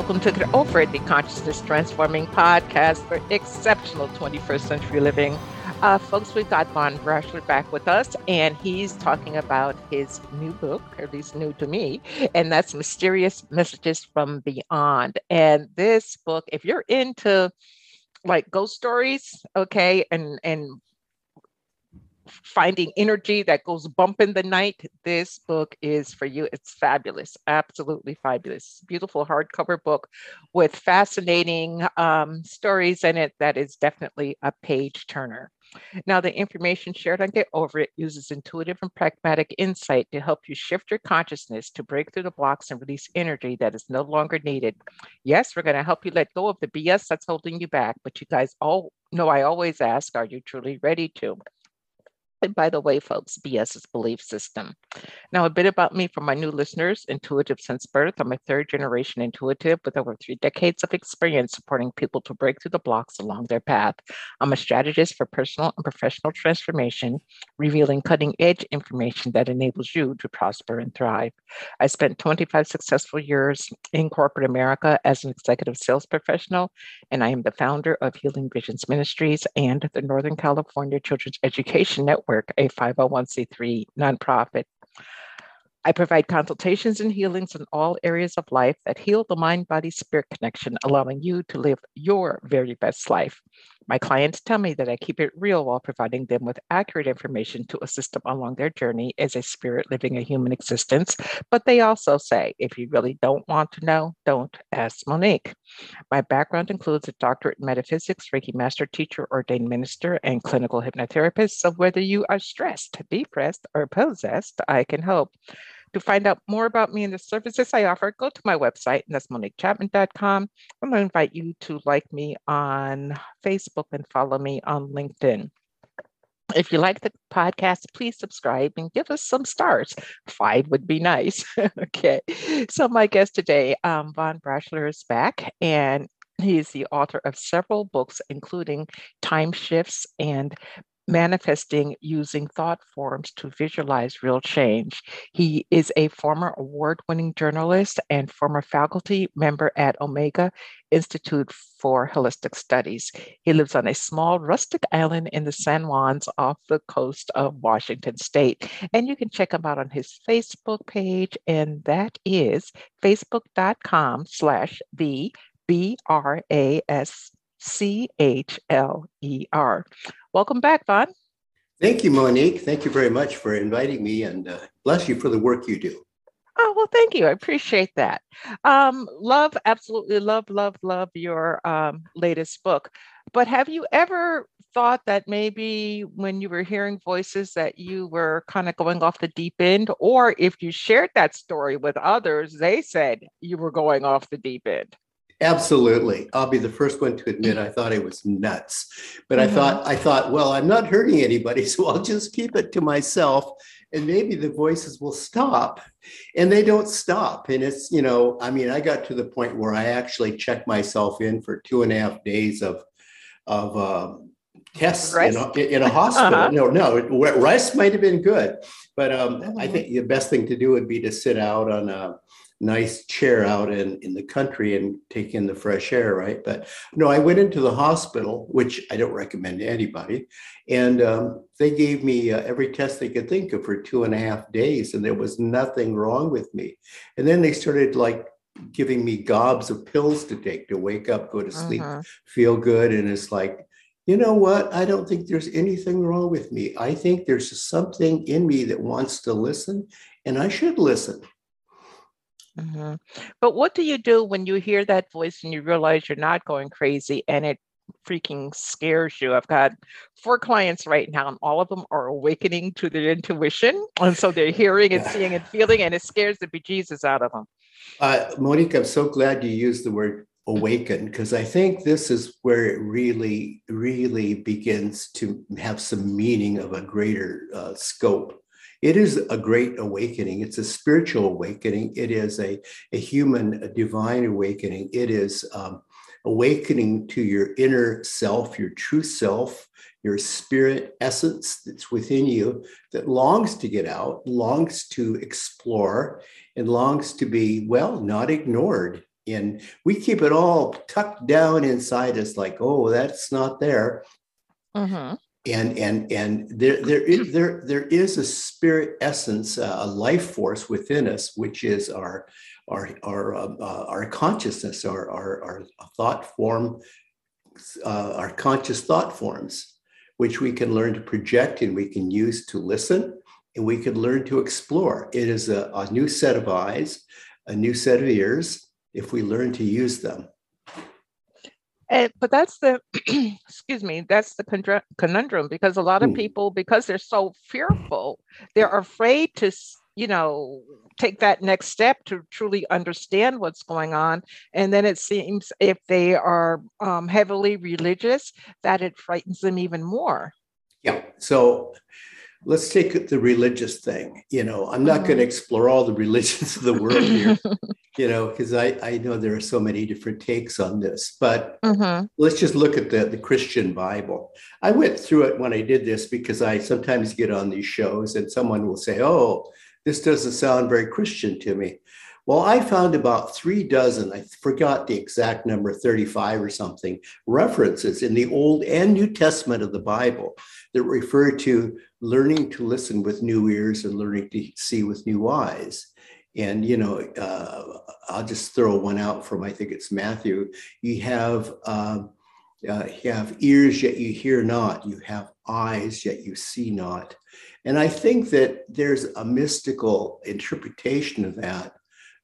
Welcome to the Over the Consciousness Transforming Podcast for exceptional 21st century living. Uh, folks, we've got Von Braschler back with us, and he's talking about his new book, or at least new to me, and that's Mysterious Messages from Beyond. And this book, if you're into like ghost stories, okay, and and finding energy that goes bump in the night, this book is for you. It's fabulous, absolutely fabulous. Beautiful hardcover book with fascinating um, stories in it that is definitely a page turner. Now, the information shared on Get Over It uses intuitive and pragmatic insight to help you shift your consciousness to break through the blocks and release energy that is no longer needed. Yes, we're going to help you let go of the BS that's holding you back, but you guys all know I always ask, are you truly ready to? By the way, folks, BS is belief system. Now, a bit about me for my new listeners intuitive since birth. I'm a third generation intuitive with over three decades of experience supporting people to break through the blocks along their path. I'm a strategist for personal and professional transformation, revealing cutting edge information that enables you to prosper and thrive. I spent 25 successful years in corporate America as an executive sales professional, and I am the founder of Healing Visions Ministries and the Northern California Children's Education Network Network, a 501c3 nonprofit. I provide consultations and healings in all areas of life that heal the mind body spirit connection, allowing you to live your very best life. My clients tell me that I keep it real while providing them with accurate information to assist them along their journey as a spirit living a human existence. But they also say, if you really don't want to know, don't ask Monique. My background includes a doctorate in metaphysics, Reiki master teacher, ordained minister, and clinical hypnotherapist. So whether you are stressed, depressed, or possessed, I can help. To find out more about me and the services I offer, go to my website, and. I'm going to invite you to like me on Facebook and follow me on LinkedIn. If you like the podcast, please subscribe and give us some stars. Five would be nice. okay. So, my guest today, um, Von Braschler, is back, and he is the author of several books, including Time Shifts and manifesting using thought forms to visualize real change. He is a former award winning journalist and former faculty member at Omega Institute for Holistic Studies. He lives on a small rustic island in the San Juans off the coast of Washington State. And you can check him out on his Facebook page, and that is facebook.com slash the B R A S C H L E R. Welcome back, Von. Thank you, Monique. Thank you very much for inviting me and uh, bless you for the work you do. Oh, well, thank you. I appreciate that. Um, love, absolutely love, love, love your um, latest book. But have you ever thought that maybe when you were hearing voices that you were kind of going off the deep end? Or if you shared that story with others, they said you were going off the deep end? Absolutely. I'll be the first one to admit I thought it was nuts. But mm-hmm. I thought I thought, well, I'm not hurting anybody, so I'll just keep it to myself and maybe the voices will stop. And they don't stop. And it's, you know, I mean, I got to the point where I actually checked myself in for two and a half days of of um, tests in a, in a, hospital. Uh-huh. No, no, rest might have been good, but um, I mm-hmm. think the best thing to do would be to sit out on a nice chair out in, in the country and take in the fresh air, right? But no, I went into the hospital, which I don't recommend to anybody. And um, they gave me uh, every test they could think of for two and a half days, and there was nothing wrong with me. And then they started like giving me gobs of pills to take to wake up, go to sleep, uh-huh. feel good. And it's like, you know what? I don't think there's anything wrong with me. I think there's something in me that wants to listen, and I should listen. Mm-hmm. But what do you do when you hear that voice and you realize you're not going crazy and it freaking scares you? I've got four clients right now, and all of them are awakening to their intuition. And so they're hearing and seeing and feeling, and it scares the bejesus out of them. Uh, Monique, I'm so glad you used the word awaken because I think this is where it really, really begins to have some meaning of a greater uh, scope. It is a great awakening. It's a spiritual awakening. It is a, a human, a divine awakening. It is um, awakening to your inner self, your true self, your spirit essence that's within you that longs to get out, longs to explore, and longs to be, well, not ignored and we keep it all tucked down inside us like oh that's not there Mm-hmm. And and and there there is there there is a spirit essence uh, a life force within us which is our our our uh, uh, our consciousness our our, our thought form uh, our conscious thought forms which we can learn to project and we can use to listen and we can learn to explore. It is a, a new set of eyes a new set of ears if we learn to use them And, but that's the, excuse me, that's the conundrum, because a lot of Hmm. people, because they're so fearful, they're afraid to, you know, take that next step to truly understand what's going on. And then it seems if they are um, heavily religious, that it frightens them even more. Yeah. So let's take the religious thing. You know, I'm not going to explore all the religions of the world here, you know, because I, I know there are so many different takes on this. But Mhm. let's just look at the, the Christian Bible. I went through it when I did this because I sometimes get on these shows and someone will say, oh, this doesn't sound very Christian to me. Well, I found about three dozen, I forgot the exact number, 35 or something, references in the Old and New Testament of the Bible that refer to learning to listen with new ears and learning to see with new eyes. And, you know, uh, I'll just throw one out from, I think it's Matthew. You have, um, uh, you have ears yet you hear not, you have eyes yet you see not. And I think that there's a mystical interpretation of that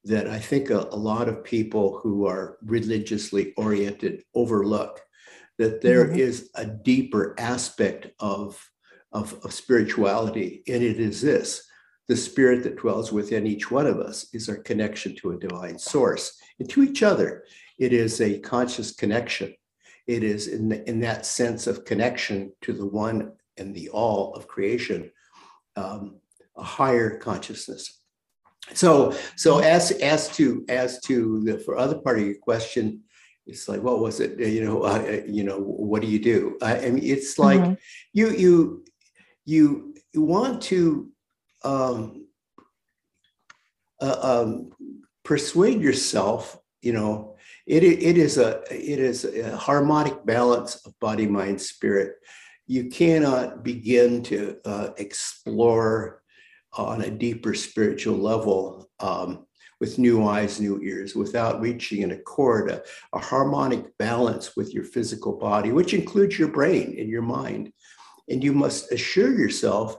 that I think a, a lot of people who are religiously oriented overlook. That there Mhm. is a deeper aspect of, of, of spirituality, and it is this the spirit that dwells within each one of us is our connection to a divine source and to each other. It is a conscious connection. It is in, the, in that sense of connection to the one and the all of creation, um, a higher consciousness. So, so as as to as to the for other part of your question, it's like what was it? You know, uh, you know, what do you do? I, I mean, it's like Mhm. you you you you want to um, uh, um, persuade yourself. You know, it it is a it is a harmonic balance of body, mind, spirit. You cannot begin to uh, explore on a deeper spiritual level um, with new eyes, new ears, without reaching an accord, a, a harmonic balance with your physical body, which includes your brain and your mind. And you must assure yourself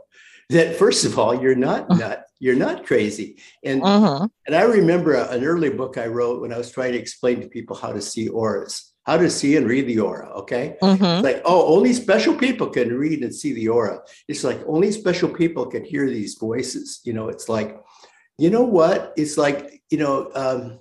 that first of all, you're not nut, you're not crazy. And Mhm. and I remember a- an early book I wrote when I was trying to explain to people how to see auras, how to see and read the aura. Okay. It's like, oh, only special people can read and see the aura. It's like only special people can hear these voices. You know, it's like, you know what? It's like, you know, um,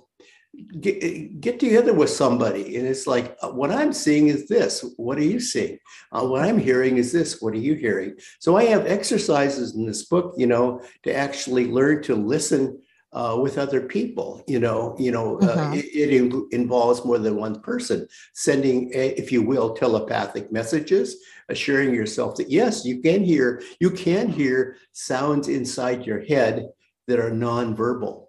get, get together with somebody and it's like, uh, what I'm seeing is this. What are you seeing? Uh, what I'm hearing is this. What are you hearing? So I have exercises in this book, you know, to actually learn to listen uh, with other people. You know, you know, uh, Mhm. it, it in- involves more than one person sending, eh, if you will, telepathic messages, assuring yourself that yes, you can hear, you can hear sounds inside your head that are nonverbal.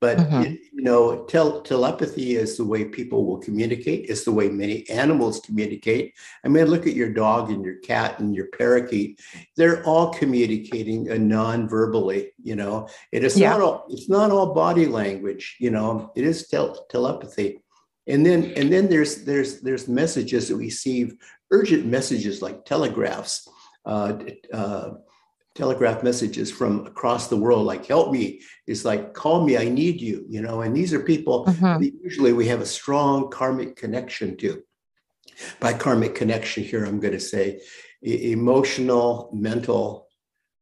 But Mhm. you know, tel- telepathy is the way people will communicate. It's the way many animals communicate. I mean, look at your dog and your cat and your parakeet. They're all communicating uh, non-verbally. You know, it is Yeah. not all. It's not all body language. You know, it is tel- telepathy. And then and then there's there's there's messages that we receive, urgent messages like telegraphs. Uh, uh, telegraph messages from across the world like help me it's like call me i need you you know and these are people Mhm. that usually we have a strong karmic connection to by karmic connection here i'm going to say e- emotional mental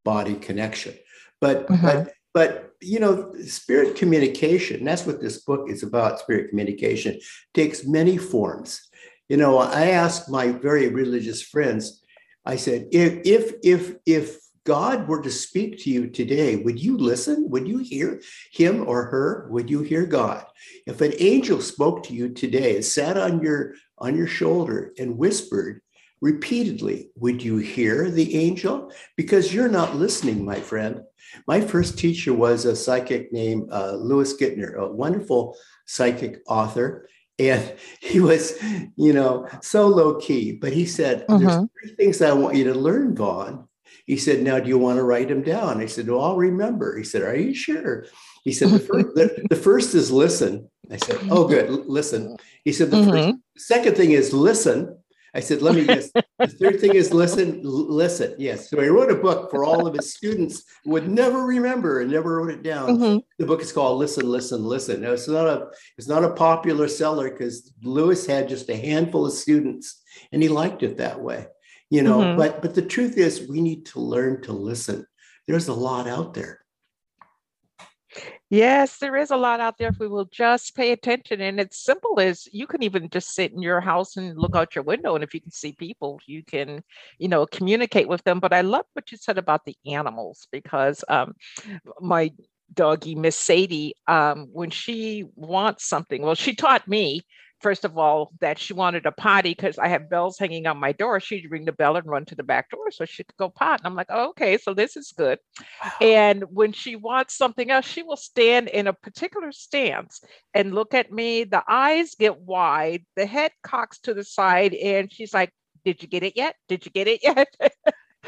body connection but Mhm. but but you know spirit communication that's what this book is about spirit communication takes many forms you know i asked my very religious friends i said if if if if god were to speak to you today would you listen would you hear him or her would you hear god if an angel spoke to you today and sat on your on your shoulder and whispered repeatedly would you hear the angel because you're not listening my friend my first teacher was a psychic named uh, Louis Gittner, a wonderful psychic author. And he was, you know, so low key, but he said, There's Mhm. three things I want you to learn, Von. He said, Now, do you want to write them down? I said, Well, I'll remember. He said, Are you sure? He said, The first, the, the first is listen. I said, Oh, good. Listen. He said, The first, Mhm. second thing is listen. I said, Let me guess. the third thing is listen, listen. Yes. So he wrote a book for all of his students who would never remember and never wrote it down. Mhm. The book is called Listen, Listen, Listen. Now, it's not a it's not a popular seller because Louis had just a handful of students and he liked it that way. You know, Mhm. but but the truth is we need to learn to listen. There's a lot out there. Yes, there is a lot out there if we will just pay attention. And it's simple as you can even just sit in your house and look out your window. And if you can see people, you can, you know, communicate with them. But I love what you said about the animals because um, my doggy, Miss Sadie, um, when she wants something, well, she taught me. First of all, that she wanted a potty because I have bells hanging on my door. She'd ring the bell and run to the back door so she could go pot. And I'm like, oh, okay, so this is good. And when she wants something else, she will stand in a particular stance and look at me. The eyes get wide, the head cocks to the side, and she's like, Did you get it yet? Did you get it yet?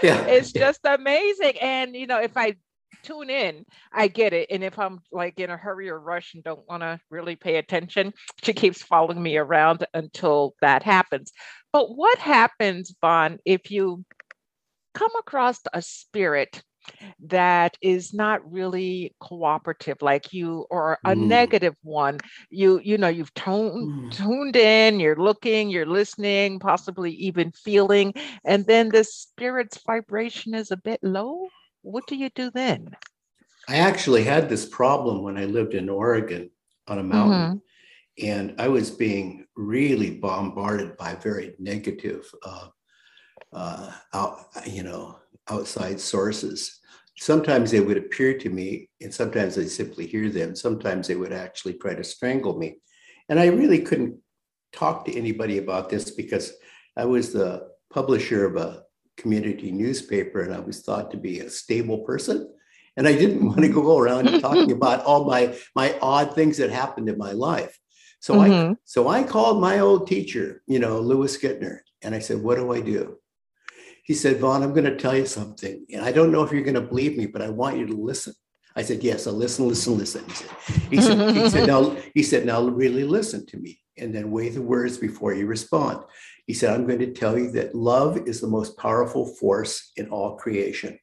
Yeah. it's just amazing. And, you know, if I tune in, I get it. And if I'm like in a hurry or rush and don't want to really pay attention, she keeps following me around until that happens. But what happens, Von, if you come across a spirit that is not really cooperative like you or a Mm. negative one you you know you've toned Mm. tuned in you're looking you're listening possibly even feeling and then the spirit's vibration is a bit low what do you do then I actually had this problem when I lived in Oregon on a mountain, and I was being really bombarded by very negative, uh, uh, out, you know, outside sources. Sometimes they would appear to me, and sometimes I simply hear them. Sometimes they would actually try to strangle me, and I really couldn't talk to anybody about this because I was the publisher of a community newspaper, and I was thought to be a stable person and I didn't want to go around talking about all my my odd things that happened in my life. So I Mhm. so I called my old teacher, you know, Louis Gittner, and I said, "What do I do?" He said, "Von, I'm going to tell you something, and I don't know if you're going to believe me, but I want you to listen." I said, "Yes, I'll listen, listen, listen." He said, "He said, he said, now, he said, now really listen to me, and then weigh the words before you respond." He said, "I'm going to tell you that love is the most powerful force in all creation."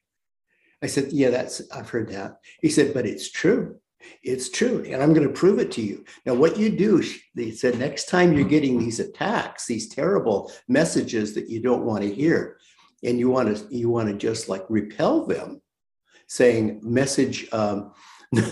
I said, Yeah, that's, I've heard that. He said, But it's true. It's true. And I'm going to prove it to you. Now, what you do, they said, next time you're getting these attacks, these terrible messages that you don't want to hear, and you want to, you want to just like repel them, saying, message, um,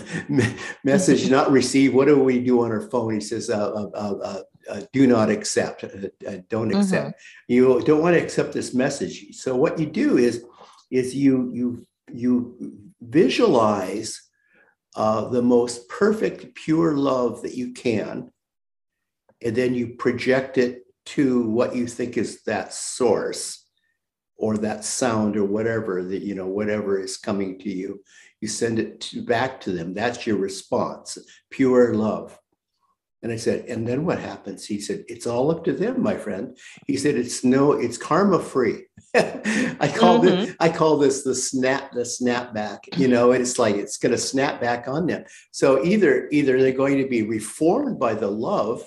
message not received. What do we do on our phone? He says, uh, uh, uh, uh, do not accept, uh, uh, don't accept. You don't want to accept this message. So what you do is, is you you you visualize uh, the most perfect pure love that you can and then you project it to what you think is that source or that sound or whatever that you know whatever is coming to you. You send it to, back to them. That's your response. Pure love and i said and then what happens? He said it's all up to them my friend. He said it's no it's karma free. I call it i call this the snap the snapback you know and it's like it's going to snap back on them. So either either they're going to be reformed by the love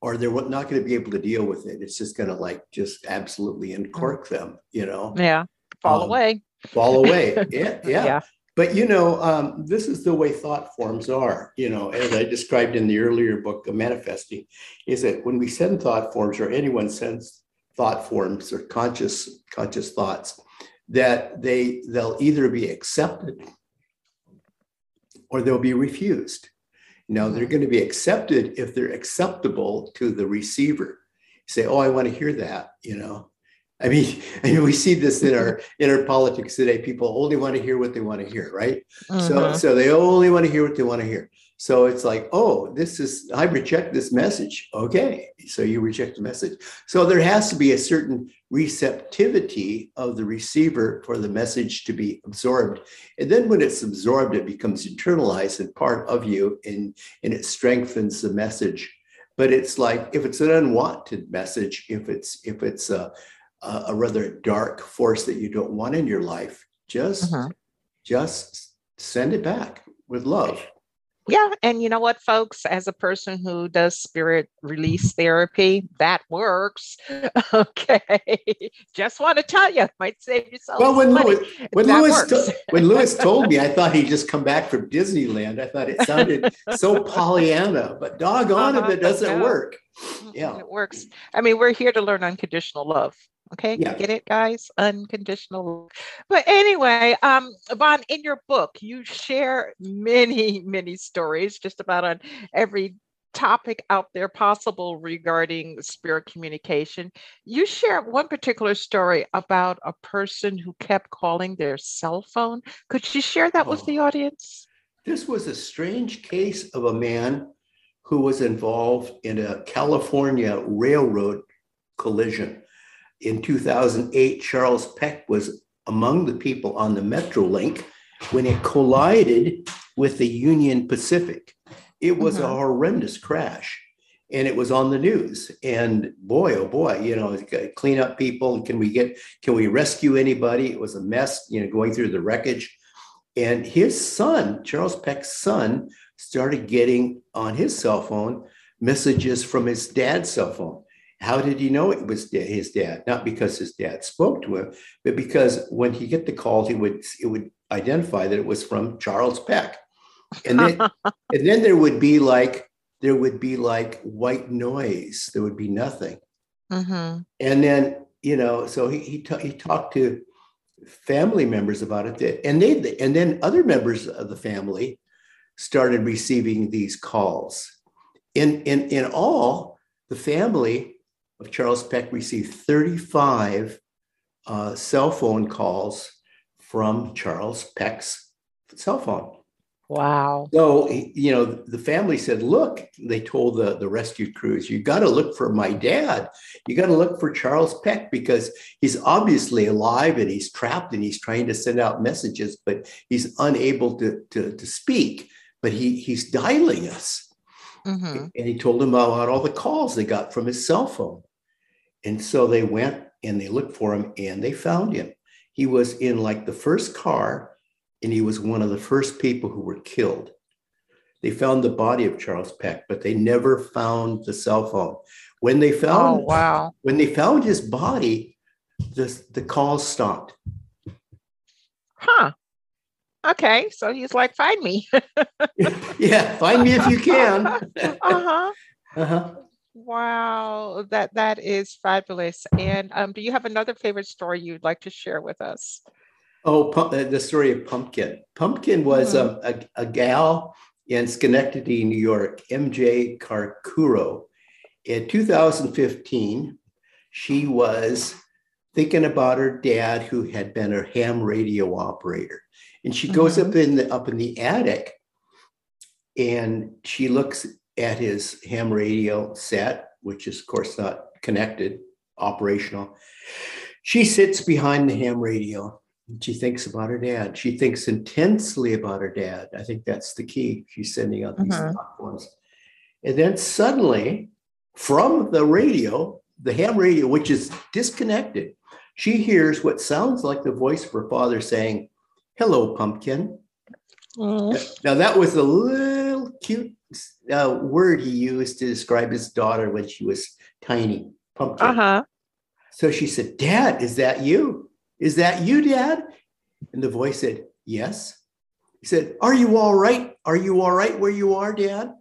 or they're not going to be able to deal with it. It's just going to like just absolutely uncork them you know? Yeah. Fall Um, away. fall away. Yeah yeah. Yeah but you know, um, this is the way thought forms are. You know, as I described in the earlier book manifesting, is that when we send thought forms, or anyone sends thought forms or conscious conscious thoughts, that they they'll either be accepted or they'll be refused. Now they're going to be accepted if they're acceptable to the receiver. say, "Oh, I want to hear that," you know. I mean, I mean, we see this in our in our politics today. People only want to hear what they want to hear, right? So, Mhm. so they only want to hear what they want to hear. So it's like, oh, this is, I reject this message. Okay. So you reject the message. So there has to be a certain receptivity of the receiver for the message to be absorbed. And then when it's absorbed, it becomes internalized and part of you and, and it strengthens the message. But it's like if it's an unwanted message, if it's if it's a, a rather dark force that you don't want in your life, just uh-huh. just send it back with love. Yeah. And you know what, folks, as a person who does spirit release therapy, that works. okay. Just want to tell you, might save yourself. Well, when Louis, when Louis, to, when Louis told me, I thought he'd just come back from Disneyland. I thought it sounded so Pollyanna, but doggone uh-huh, if it doesn't work. Yeah. It works. I mean, we're here to learn unconditional love. Okay, yeah. get it, guys? Unconditional. But anyway, um, Von, in your book, you share many, many stories just about on every topic out there possible regarding spirit communication. You share one particular story about a person who kept calling their cell phone. Could you share that oh, with the audience? This was a strange case of a man who was involved in a California railroad collision in 2008, Charles Peck was among the people on the Metrolink when it collided with the Union Pacific. It was mm-hmm. a horrendous crash and it was on the news. And boy, oh boy, you know, clean up people. Can we get, can we rescue anybody? It was a mess, you know, going through the wreckage. And his son, Charles Peck's son, started getting on his cell phone messages from his dad's cell phone. How did he know it was his dad? Not because his dad spoke to him, but because when he get the calls, he would it would identify that it was from Charles Peck, and then and then there would be like there would be like white noise. There would be nothing, mm-hmm. and then you know, so he he, ta- he talked to family members about it, and they and then other members of the family started receiving these calls. In in in all, the family of Charles Peck received 35 uh, cell phone calls from Charles Peck's cell phone. Wow. So, you know, the family said, look, they told the, the rescue crews, you got to look for my dad. You got to look for Charles Peck because he's obviously alive and he's trapped and he's trying to send out messages, but he's unable to, to, to speak, but he, he's dialing us. Mm-hmm. And he told them about all the calls they got from his cell phone. And so they went and they looked for him and they found him. He was in like the first car and he was one of the first people who were killed. They found the body of Charles Peck, but they never found the cell phone. When they found oh, wow. when they found his body, the, the calls stopped. Huh. Okay, so he's like, find me. yeah, find me if you can. uh-huh. Uh-huh. Wow, that that is fabulous. And um, do you have another favorite story you'd like to share with us? Oh, uh, the story of Pumpkin. Pumpkin was mm-hmm. a, a, a, gal in Schenectady, New York, MJ Carcuro. In 2015, she was thinking about her dad who had been a ham radio operator. And she goes mm-hmm. up in the up in the attic and she looks at his ham radio set, which is, of course, not connected, operational. She sits behind the ham radio. And she thinks about her dad. She thinks intensely about her dad. I think that's the key. She's sending out these mm-hmm. ones. And then suddenly, from the radio, the ham radio, which is disconnected, she hears what sounds like the voice of her father saying, Hello, pumpkin. Mm. Now, that was a little cute uh, word he used to describe his daughter when she was tiny, pumpkin. Uh-huh. So she said, Dad, is that you? Is that you, Dad? And the voice said, Yes. He said, Are you all right? Are you all right where you are, Dad?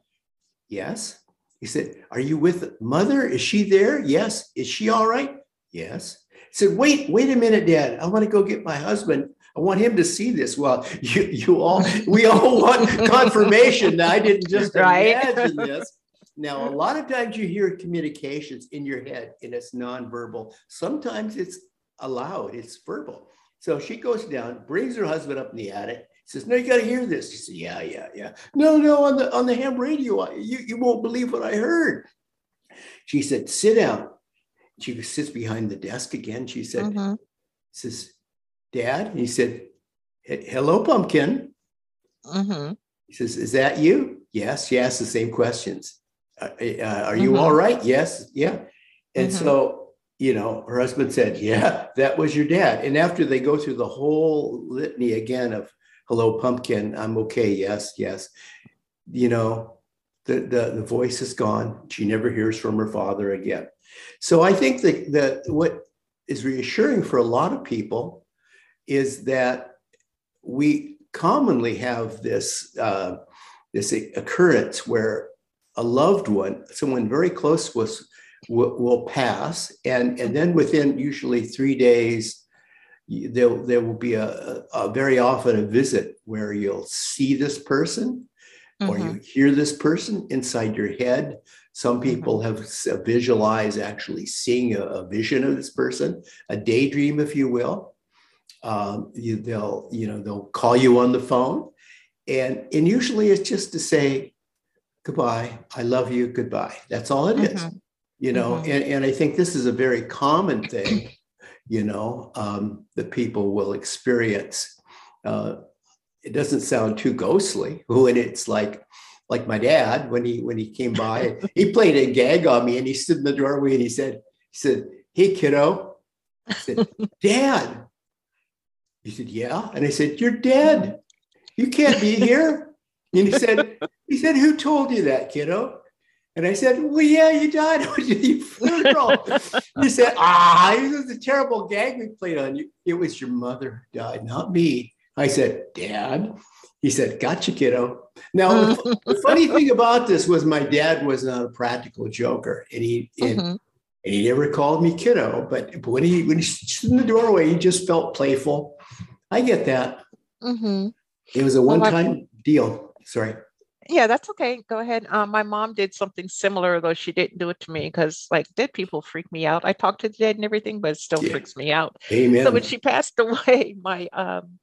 Yes. He said, Are you with mother? Is she there? Yes. Is she all right? Yes. He said, Wait, wait a minute, Dad. I want to go get my husband. I want him to see this. Well, you, you all, we all want confirmation that I didn't just right? imagine this. Now, a lot of times you hear communications in your head and it's nonverbal. Sometimes it's aloud, it's verbal. So she goes down, brings her husband up in the attic, says, "No, you got to hear this." She says, "Yeah, yeah, yeah." No, no, on the on the ham radio, I, you you won't believe what I heard. She said, "Sit down." She sits behind the desk again. She said, mm-hmm. "says Dad," he said, "Hello, pumpkin." Mm-hmm. He says, "Is that you?" Yes. She asked the same questions. Uh, uh, are you mm-hmm. all right? Yes. Yeah. And mm-hmm. so, you know, her husband said, "Yeah, that was your dad." And after they go through the whole litany again of hello pumpkin i'm okay yes yes you know the, the the voice is gone she never hears from her father again so i think that that what is reassuring for a lot of people is that we commonly have this uh, this occurrence where a loved one someone very close to us will, will pass and and then within usually three days there, there will be a, a, very often a visit where you'll see this person mm-hmm. or you mm-hmm. hear this person inside your head. Some mm-hmm. people have visualized actually seeing a, a, vision of this person, a daydream, if you will. Um, you, they'll, you know, they'll call you on the phone, and and usually it's just to say goodbye, I love you, goodbye. That's all it is. Mm-hmm. You know, mm-hmm. and, and I think this is a very common thing you know, um, that people will experience. Uh, it doesn't sound too ghostly when it's like, like my dad when he when he came by, he played a gag on me and he stood in the doorway and he said, he said, "Hey kiddo," I said, "Dad." He said, "Yeah," and I said, "You're dead. You can't be here." And he said, "He said, who told you that, kiddo?" And I said, Well, yeah, you died at your funeral. he said, Ah, it was a terrible gag we played on you. It was your mother who died, not me. I said, Dad. He said, Gotcha, kiddo. Now, the funny thing about this was my dad was not a practical joker, and he and, mm-hmm. and he never called me kiddo. But when he when he stood in the doorway, he just felt playful. I get that. Mm-hmm. It was a one time well, deal. Sorry yeah, that's okay. Go ahead. Um, my mom did something similar, though she didn't do it to me because, like, dead people freak me out. I talk to the dead and everything, but it still yeah. freaks me out. Amen. So when she passed away, my um,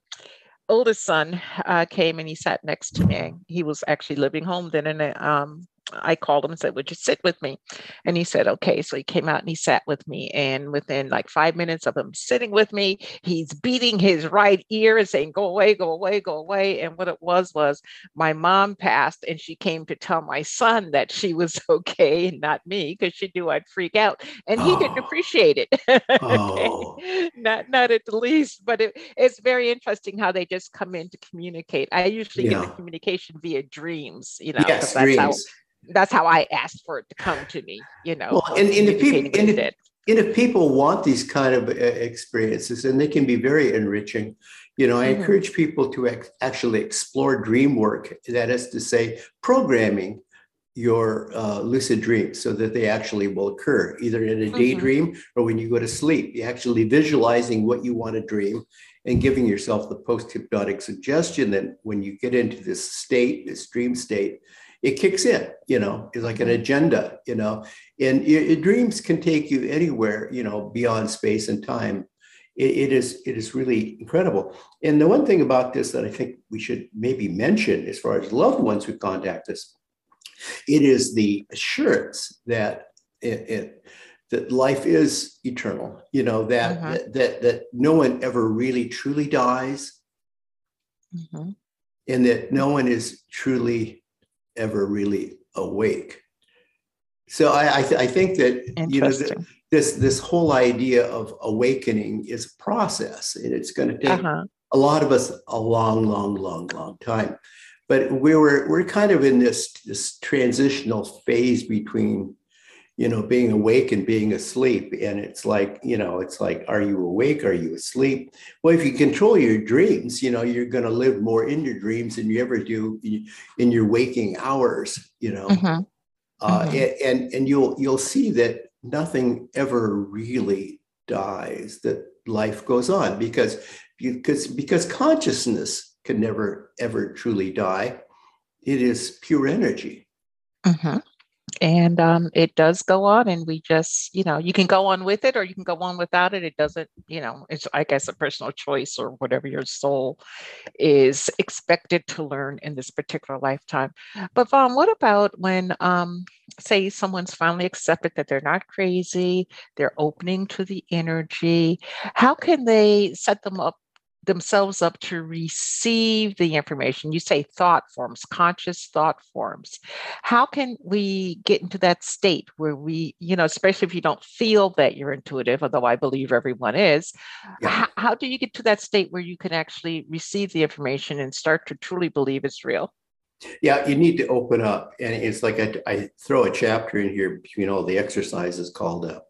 oldest son uh, came and he sat next to me. He was actually living home then, and um, I called him and said, Would you sit with me? And he said, Okay. So he came out and he sat with me. And within like five minutes of him sitting with me, he's beating his right ear and saying, Go away, go away, go away. And what it was was my mom passed and she came to tell my son that she was okay and not me because she knew I'd freak out. And he oh. didn't appreciate it. oh. not, not at the least, but it, it's very interesting how they just come in to communicate. I usually yeah. get the communication via dreams, you know, yes, that's dreams. how that's how I asked for it to come to me, you know. Well, and, and if people and if, and if people want these kind of uh, experiences, and they can be very enriching, you know, I mm-hmm. encourage people to ex- actually explore dream work. That is to say, programming your uh, lucid dreams so that they actually will occur either in a mm-hmm. daydream mm-hmm. or when you go to sleep. You're actually visualizing what you want to dream and giving yourself the post hypnotic suggestion that when you get into this state, this dream state, it kicks in, you know, it's like an agenda, you know, and it, dreams can take you anywhere, you know, beyond space and time. It, it is it is really incredible. And the one thing about this that I think we should maybe mention as far as loved ones who contact us, it is the assurance that it, it that life is eternal, you know, that, uh-huh. that, that, that no one ever really truly dies. Mm-hmm. And that no one is truly ever really awake. So I, I, th- I think that you know this this whole idea of awakening is a process, and it's going to take uh-huh. a lot of us a long, long, long, long time. But we were we're kind of in this this transitional phase between you know being awake and being asleep and it's like you know it's like are you awake are you asleep well if you control your dreams you know you're going to live more in your dreams than you ever do in your waking hours you know mm-hmm. Uh, mm-hmm. and and you'll you'll see that nothing ever really dies that life goes on because because because consciousness can never ever truly die it is pure energy mm-hmm. And um, it does go on and we just you know you can go on with it or you can go on without it. It doesn't you know it's i guess a personal choice or whatever your soul is expected to learn in this particular lifetime. But von what about when um, say someone's finally accepted that they're not crazy they're opening to the energy how can they set them up themselves up to receive the information. You say thought forms, conscious thought forms. How can we get into that state where we, you know, especially if you don't feel that you're intuitive, although I believe everyone is, yeah. how, how do you get to that state where you can actually receive the information and start to truly believe it's real? Yeah, you need to open up. And it's like I, I throw a chapter in here between all the exercises called uh,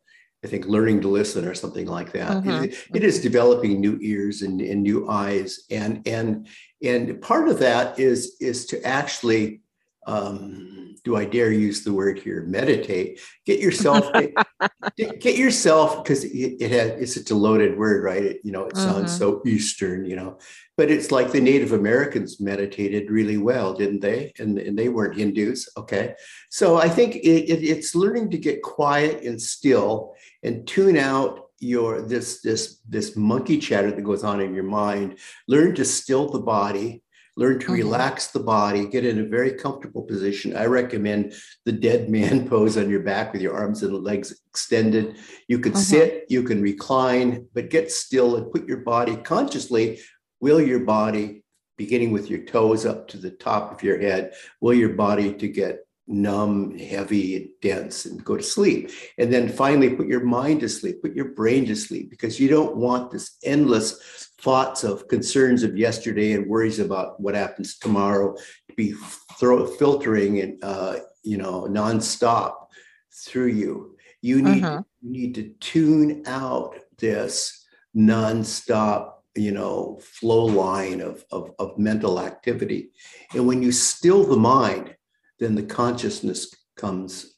I think learning to listen or something like that. Mm-hmm. It, it is developing new ears and, and new eyes, and and and part of that is is to actually um, do I dare use the word here? Meditate. Get yourself get, get, yourself because it, it has it's such a loaded word, right? It, you know, it sounds mm-hmm. so Eastern, you know, but it's like the Native Americans meditated really well, didn't they? And, and they weren't Hindus. Okay, so I think it's learning to get quiet and still and tune out your this this this monkey chatter that goes on in your mind. Learn to still the body learn to mm-hmm. relax the body, get in a very comfortable position. I recommend the dead man pose on your back with your arms and legs extended. You can mm-hmm. sit, you can recline, but get still and put your body consciously, will your body, beginning with your toes up to the top of your head, will your body to get numb, heavy, dense, and go to sleep. And then finally, put your mind to sleep, put your brain to sleep, because you don't want this endless thoughts of concerns of yesterday and worries about what happens tomorrow to be throw, filtering and uh, you know nonstop through you. You need uh-huh. you need to tune out this nonstop you know flow line of, of, of mental activity and when you still the mind then the consciousness comes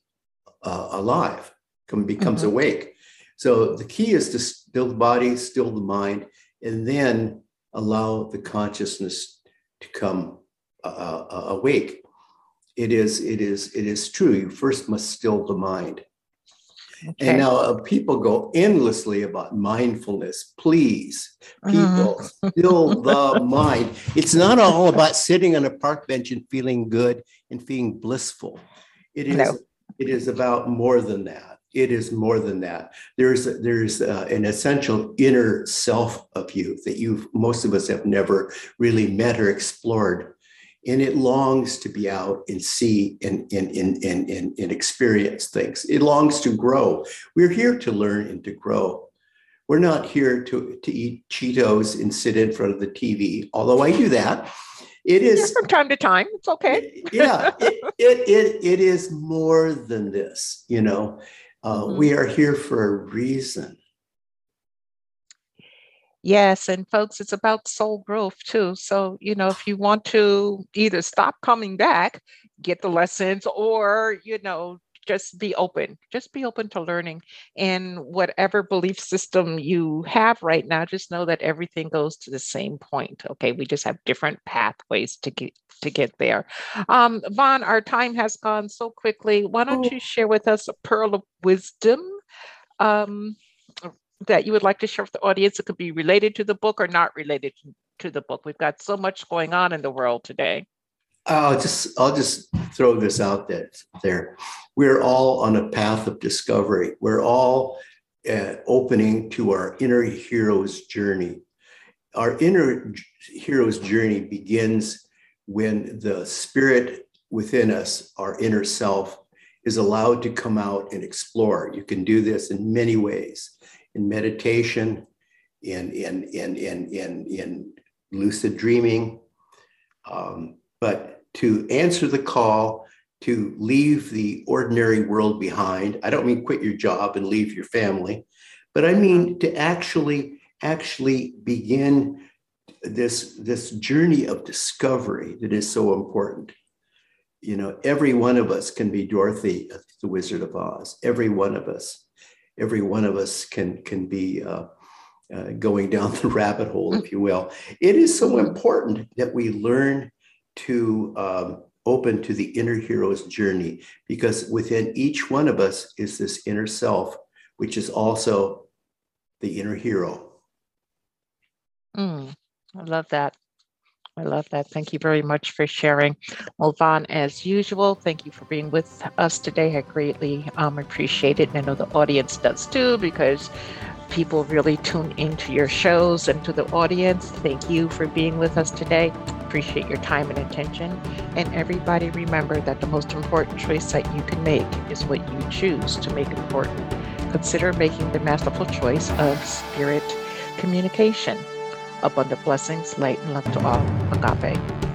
uh, alive come, becomes uh-huh. awake so the key is to still the body still the mind and then allow the consciousness to come uh, uh, awake. It is, it is, it is true. You first must still the mind. Okay. And now uh, people go endlessly about mindfulness. Please, people, uh-huh. still the mind. It's not all about sitting on a park bench and feeling good and feeling blissful. It is. No. It is about more than that it is more than that. There's there's uh, an essential inner self of you that you most of us have never really met or explored, and it longs to be out and see and and and and, and, and experience things. It longs to grow. We're here to learn and to grow. We're not here to to eat Cheetos and sit in front of the TV, although I do that. It is yeah, from time to time. It's okay. yeah, it, it, it, it is more than this, you know. Uh, mm-hmm. We are here for a reason. Yes, and folks, it's about soul growth too. So, you know, if you want to either stop coming back, get the lessons, or, you know, just be open, just be open to learning. And whatever belief system you have right now, just know that everything goes to the same point. Okay. We just have different pathways to get to get there. Um, Von, our time has gone so quickly. Why don't oh. you share with us a pearl of wisdom um, that you would like to share with the audience? It could be related to the book or not related to the book. We've got so much going on in the world today. I'll just I'll just throw this out there. We're all on a path of discovery. We're all uh, opening to our inner hero's journey. Our inner hero's journey begins when the spirit within us, our inner self, is allowed to come out and explore. You can do this in many ways in meditation, in, in, in, in, in, in lucid dreaming. Um, but to answer the call to leave the ordinary world behind, I don't mean quit your job and leave your family, but I mean to actually actually begin this this journey of discovery that is so important. You know every one of us can be dorothy the wizard of oz. Every one of us every one of us can can be uh, uh, going down the rabbit hole if you will. It is so important that we learn to um, open to the inner hero's journey because within each one of us is this inner self, which is also the inner hero. Mm, I love that. I love that. Thank you very much for sharing. Well, Von, as usual, thank you for being with us today. I greatly um, appreciate it. And I know the audience does too, because people really tune into your shows and to the audience. Thank you for being with us today. Appreciate your time and attention. And everybody remember that the most important choice that you can make is what you choose to make important. Consider making the masterful choice of spirit communication. Abundant blessings, light, and love to all. Agape.